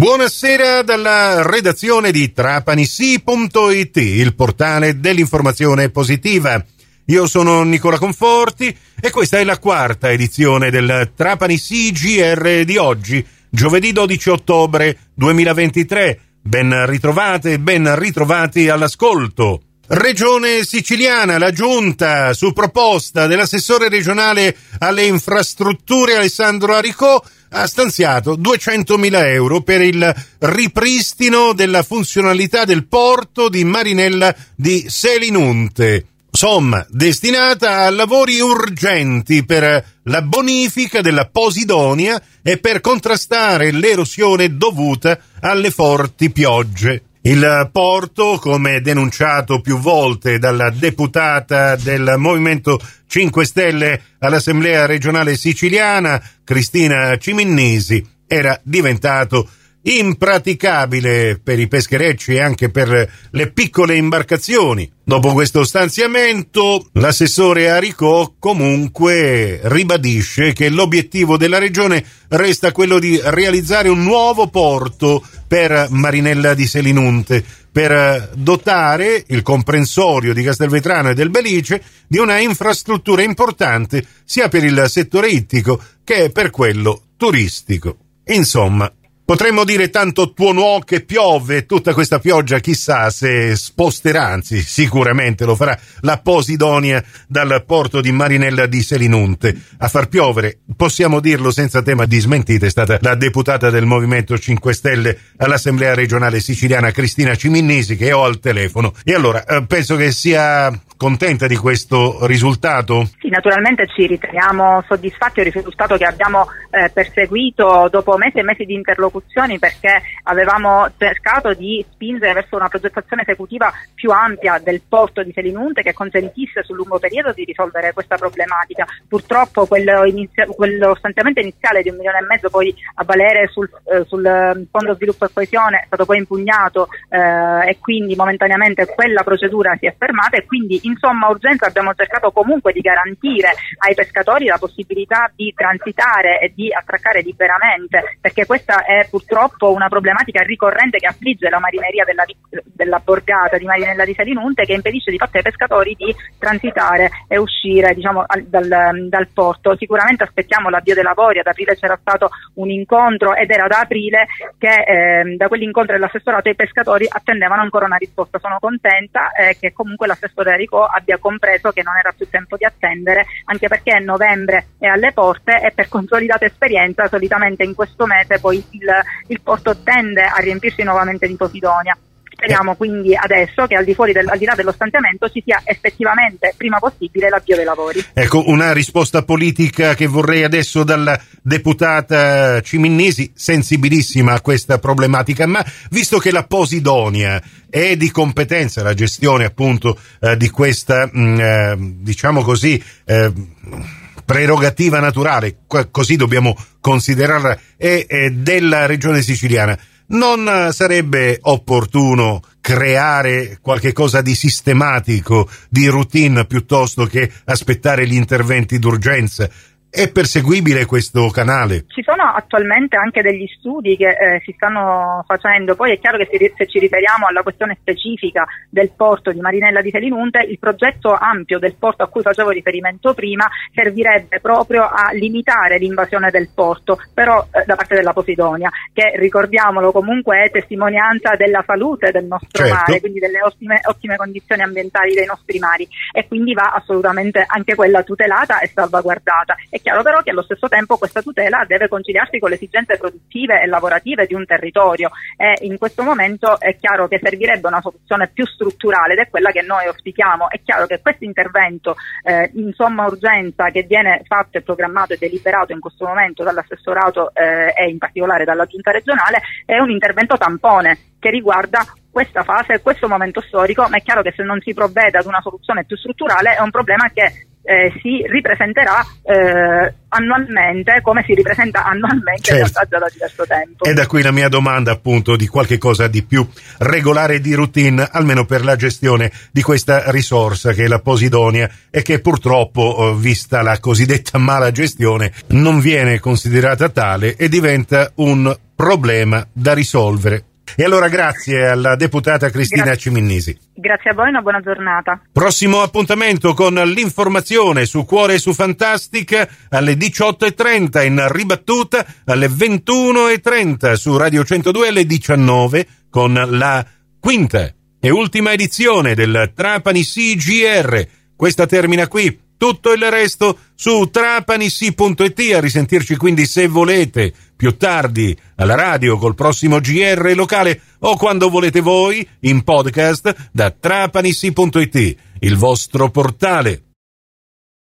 Buonasera dalla redazione di trapanisi.it, il portale dell'informazione positiva. Io sono Nicola Conforti e questa è la quarta edizione del Trapani CGR di oggi, giovedì 12 ottobre 2023. Ben ritrovate ben ritrovati all'ascolto. Regione siciliana, la giunta, su proposta dell'assessore regionale alle infrastrutture Alessandro Aricò, ha stanziato 200.000 euro per il ripristino della funzionalità del porto di Marinella di Selinunte. Somma destinata a lavori urgenti per la bonifica della Posidonia e per contrastare l'erosione dovuta alle forti piogge. Il porto, come denunciato più volte dalla deputata del Movimento 5 Stelle all'Assemblea regionale siciliana, Cristina Ciminnisi, era diventato impraticabile per i pescherecci e anche per le piccole imbarcazioni. Dopo questo stanziamento, l'assessore Aricò comunque ribadisce che l'obiettivo della regione resta quello di realizzare un nuovo porto per Marinella di Selinunte, per dotare il comprensorio di Castelvetrano e del Belice di una infrastruttura importante sia per il settore ittico che per quello turistico. Insomma, Potremmo dire tanto tuo nuo che piove, tutta questa pioggia chissà se sposterà, anzi sicuramente lo farà, la Posidonia dal porto di Marinella di Selinunte. A far piovere, possiamo dirlo senza tema di smentita, è stata la deputata del Movimento 5 Stelle all'Assemblea regionale siciliana Cristina Ciminnisi che ho al telefono. E allora, eh, penso che sia contenta di questo risultato? Sì, naturalmente ci riteniamo soddisfatti del risultato che abbiamo eh, perseguito dopo mesi e mesi di interlocuzioni perché avevamo cercato di spingere verso una progettazione esecutiva più ampia del porto di Selinunte che consentisse sul lungo periodo di risolvere questa problematica. Purtroppo quello, inizia- quello stanziamento iniziale di un milione e mezzo poi a valere sul, eh, sul Fondo Sviluppo e Coesione è stato poi impugnato eh, e quindi momentaneamente quella procedura si è fermata e quindi in somma urgenza abbiamo cercato comunque di garantire ai pescatori la possibilità di transitare e di attraccare liberamente, perché questa è purtroppo una problematica ricorrente che affligge la marineria della, della borgata di Marinella di Selinunte che impedisce di fatto ai pescatori di transitare e uscire diciamo, dal, dal porto. Sicuramente aspettiamo l'avvio dei lavori, ad aprile c'era stato un incontro ed era da aprile che eh, da quell'incontro dell'assessorato i pescatori attendevano ancora una risposta. Sono contenta eh, che comunque l'assessore Abbia compreso che non era più tempo di attendere, anche perché novembre è alle porte e per consolidata esperienza solitamente in questo mese poi il, il porto tende a riempirsi nuovamente di Posidonia. Speriamo quindi adesso che al di fuori del, al di là dello stanziamento ci sia effettivamente prima possibile l'avvio dei lavori. Ecco, una risposta politica che vorrei adesso dalla deputata Ciminnesi, sensibilissima a questa problematica, ma visto che la Posidonia è di competenza la gestione appunto eh, di questa, mh, mm, eh, diciamo così, eh, prerogativa naturale, così dobbiamo considerarla, è, è della regione siciliana non sarebbe opportuno creare qualche cosa di sistematico, di routine, piuttosto che aspettare gli interventi d'urgenza? È perseguibile questo canale? Ci sono attualmente anche degli studi che eh, si stanno facendo, poi è chiaro che se, se, ci riferiamo alla questione specifica del porto di Marinella di Selinunte, il progetto ampio del porto a cui facevo riferimento prima servirebbe proprio a limitare l'invasione del porto, però eh, da parte della Posidonia, che ricordiamolo comunque è testimonianza della salute del nostro certo. mare, quindi delle ottime, ottime condizioni ambientali dei nostri mari e quindi va assolutamente anche quella tutelata e salvaguardata. E è chiaro però che allo stesso tempo questa tutela deve conciliarsi con le esigenze produttive e lavorative di un territorio e in questo momento è chiaro che servirebbe una soluzione più strutturale ed è quella che noi auspichiamo. È chiaro che questo intervento eh, in somma urgenza che viene fatto e programmato e deliberato in questo momento dall'assessorato eh, e in particolare dalla giunta regionale è un intervento tampone che riguarda questa fase, questo momento storico, ma è chiaro che se non si provvede ad una soluzione più strutturale è un problema che eh, si ripresenterà eh, annualmente come si ripresenta annualmente certo. già da diverso tempo. E da qui la mia domanda appunto di qualche cosa di più regolare di routine, almeno per la gestione di questa risorsa che è la Posidonia e che purtroppo, eh, vista la cosiddetta mala gestione, non viene considerata tale e diventa un problema da risolvere. E allora grazie alla deputata Cristina grazie. Ciminnisi. Grazie a voi, una buona giornata. Prossimo appuntamento con l'informazione su Cuore e su Fantastica alle 18.30 in ribattuta alle 21.30 su Radio 102 alle 19 con la quinta e ultima edizione del Trapani CGR. Questa termina qui. Tutto il resto su trapanissi.it a risentirci quindi se volete più tardi alla radio col prossimo GR locale o quando volete voi in podcast da trapanissi.it, il vostro portale